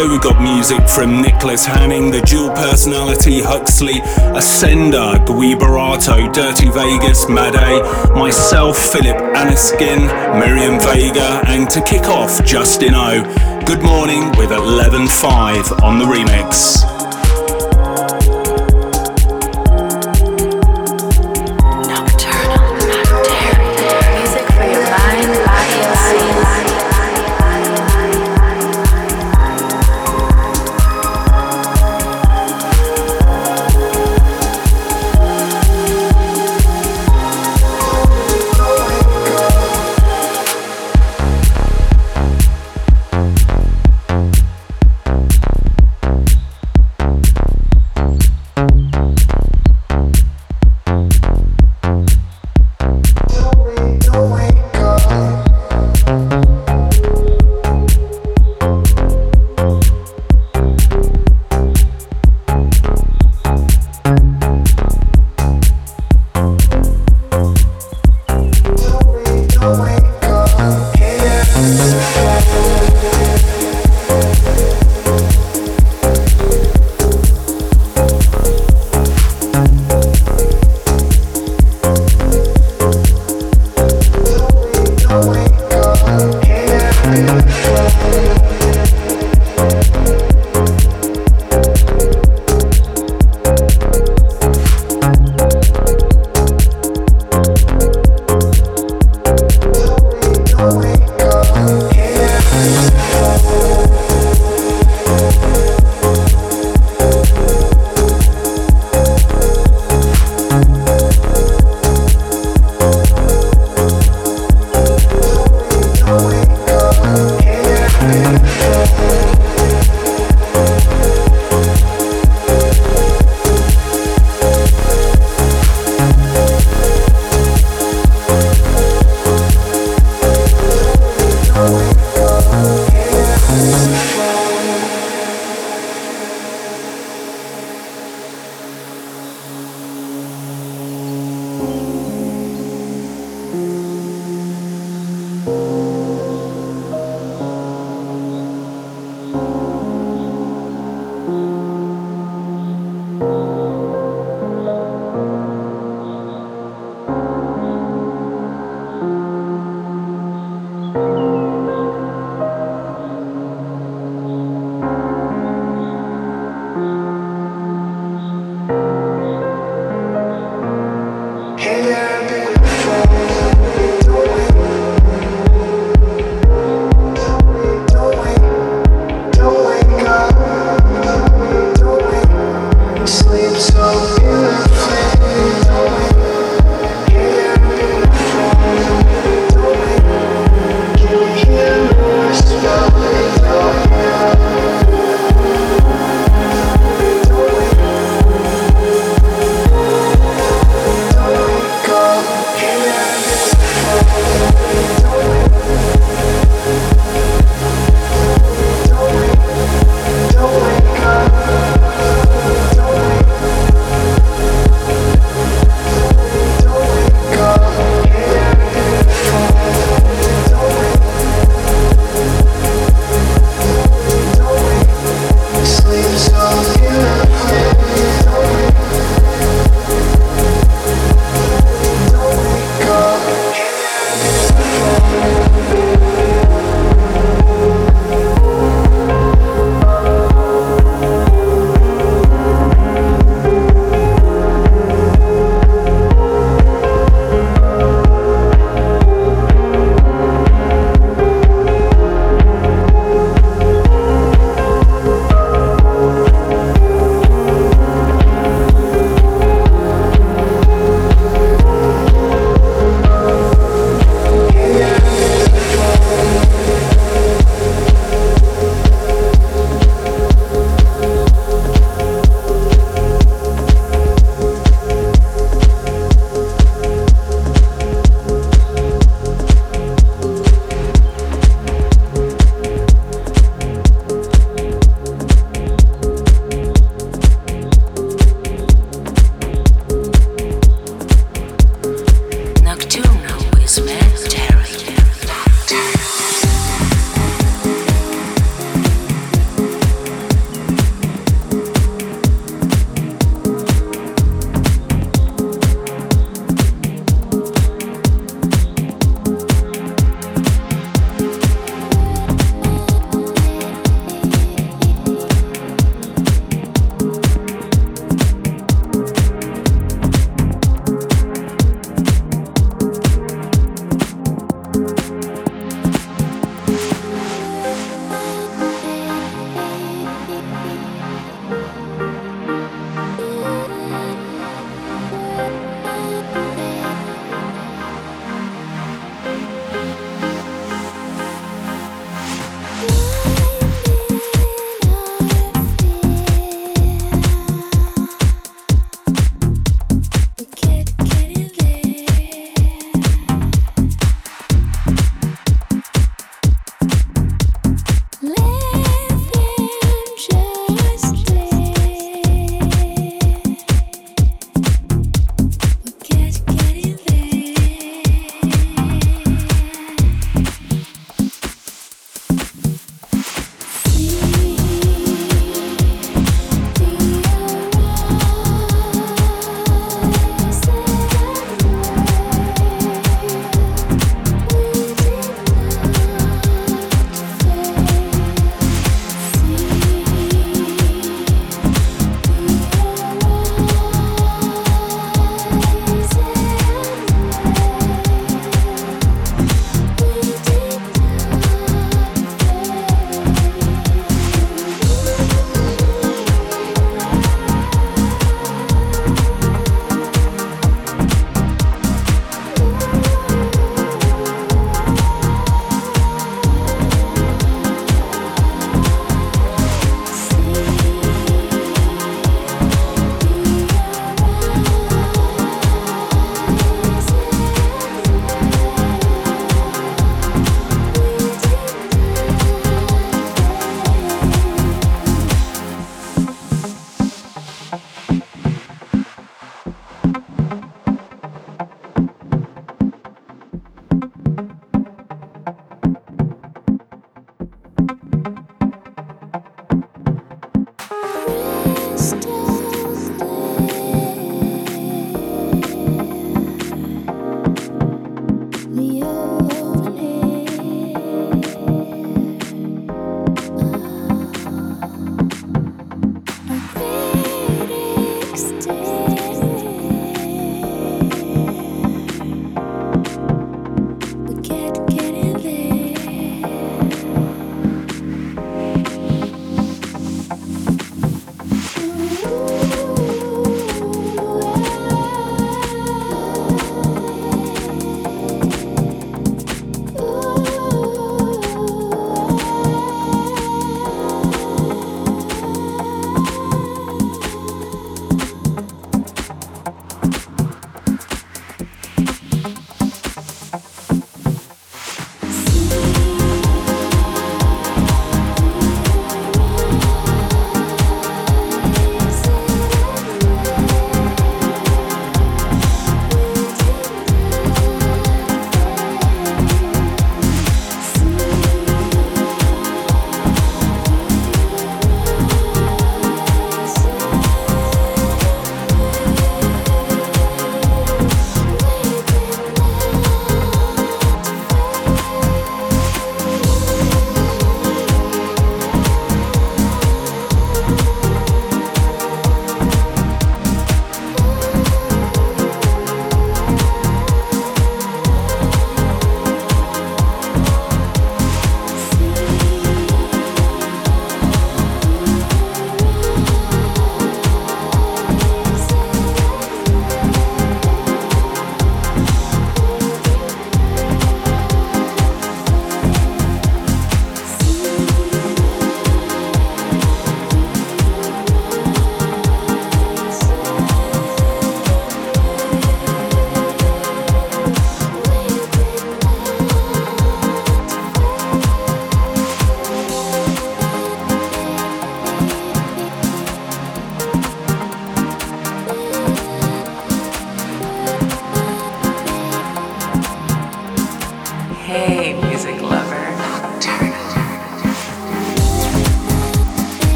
show, we got music from Nicholas Hanning, the dual personality Huxley, Ascender, Gui Boratto, Dirty Vegas, Made, myself, Philip Aniskin, Miriam Vega, and to kick off, Justin O. Good morning with 11.5 on the remix.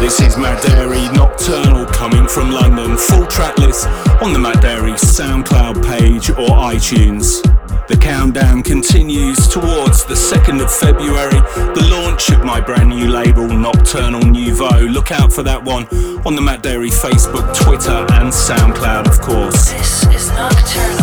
This is Matt Darey Nocturnal coming from London. Full track list on the Matt Darey SoundCloud page or iTunes. The countdown continues towards the 2nd of February, the launch of my brand new label Nocturnal Nouveau. Look out for that one on the Matt Darey Facebook, Twitter, and SoundCloud, of course. This is Nocturnal.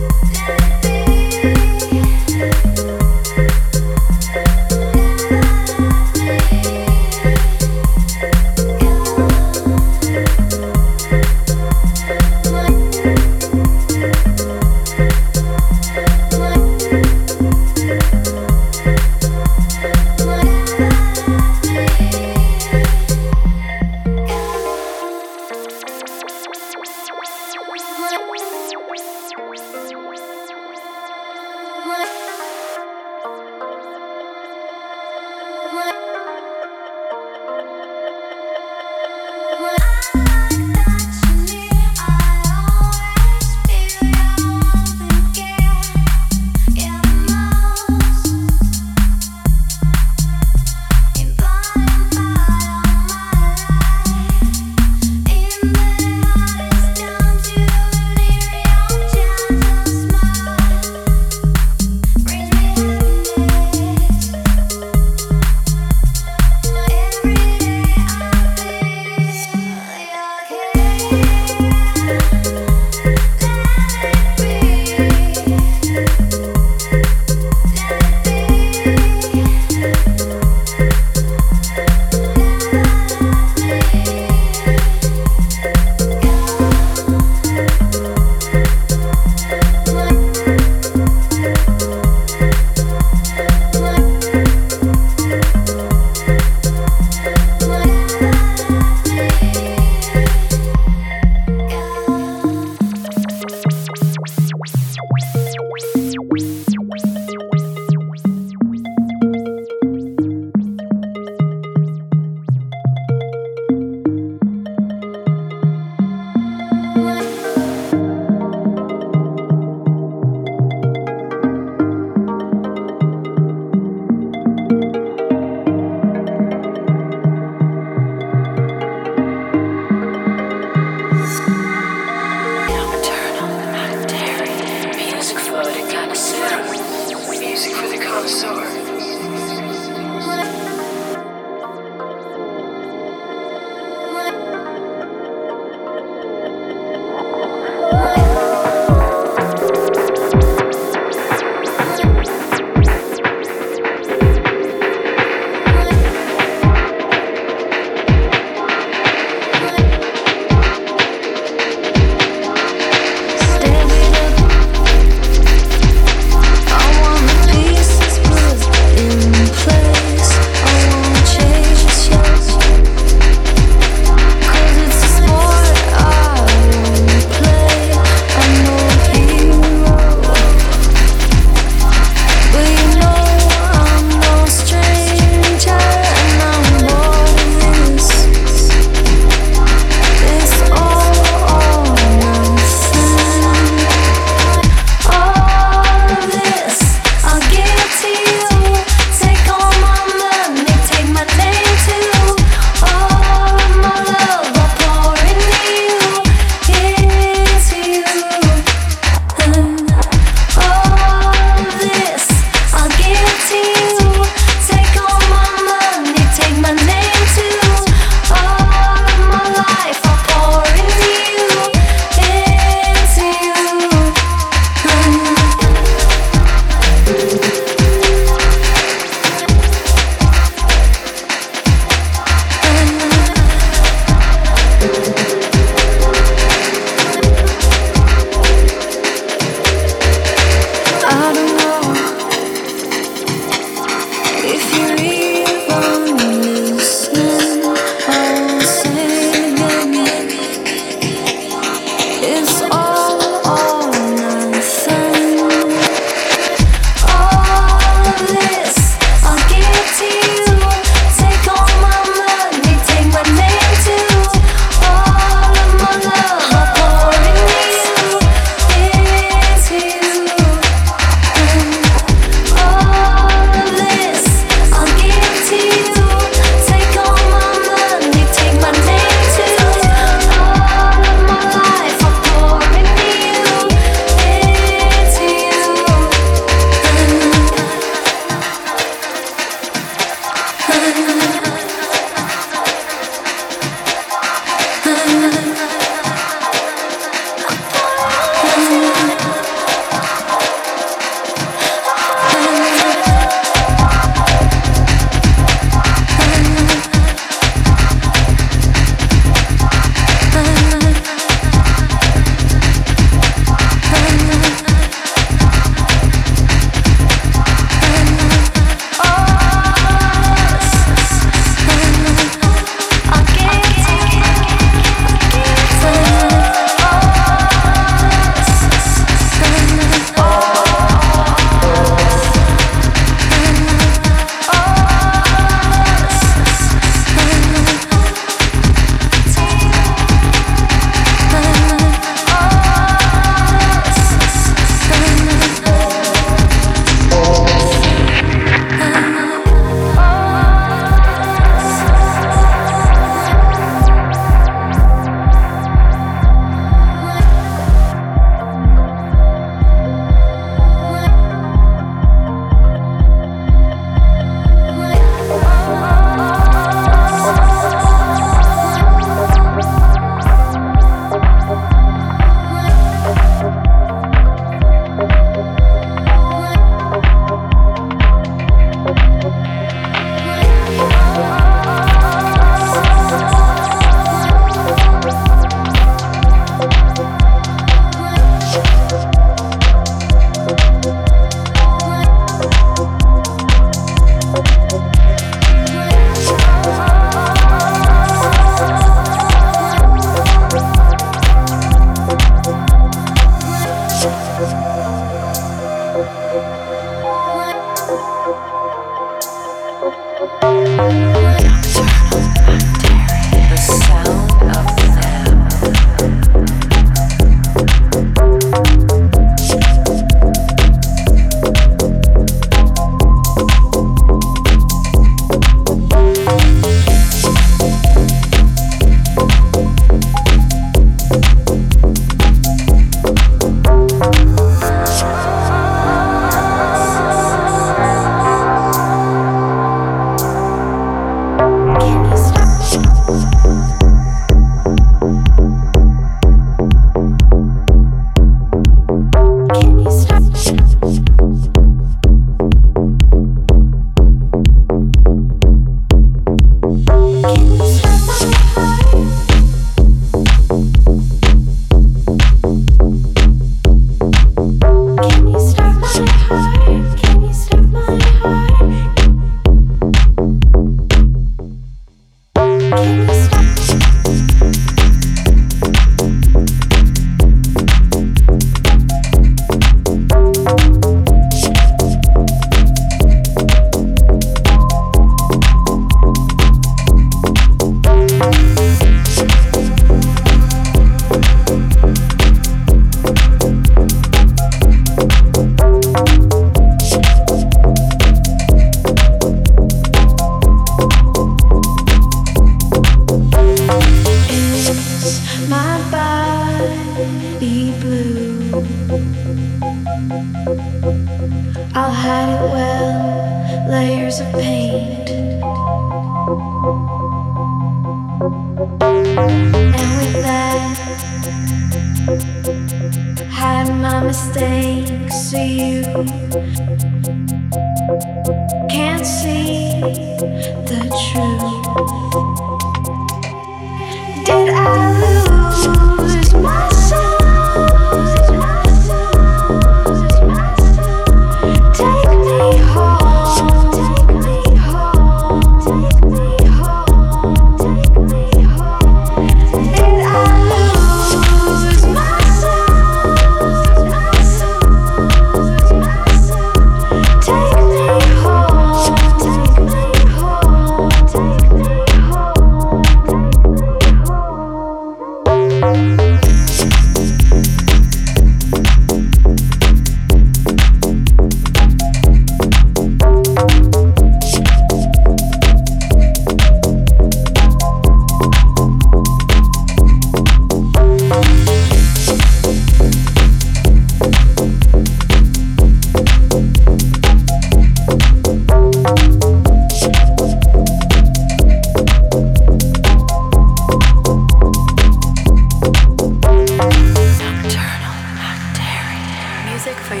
SoundCloud,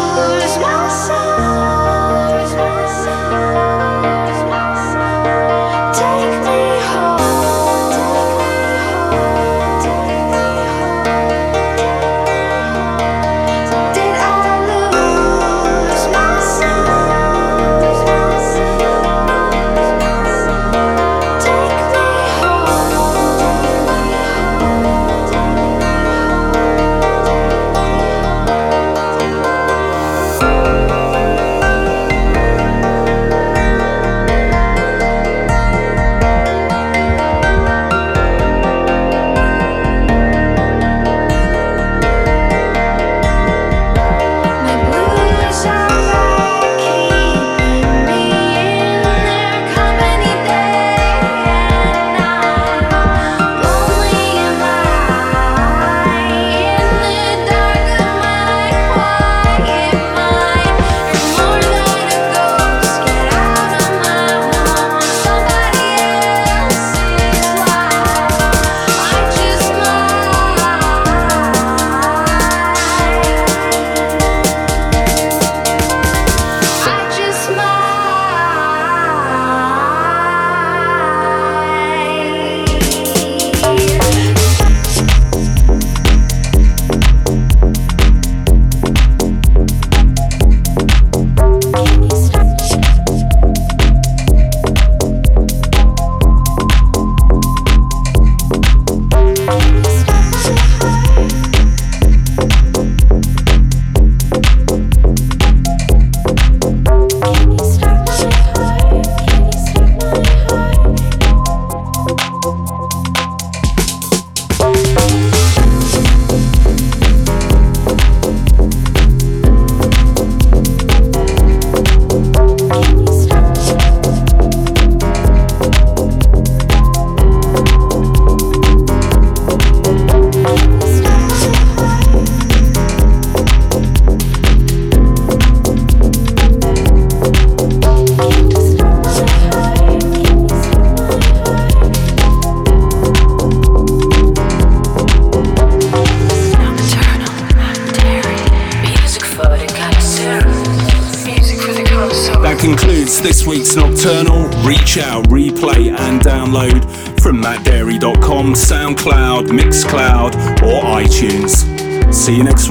Mixcloud, or iTunes. See you next week.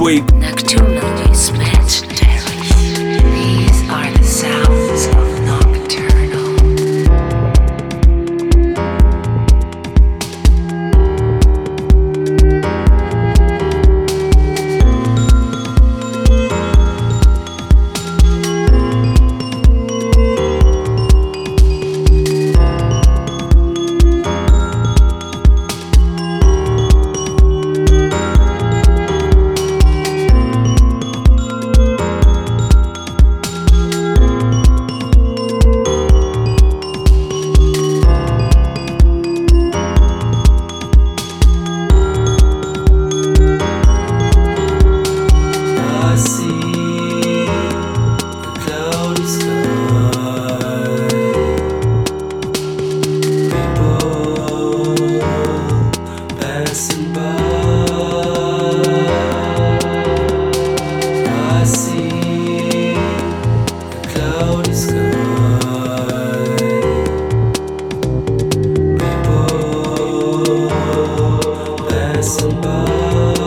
Nocturnal. us above.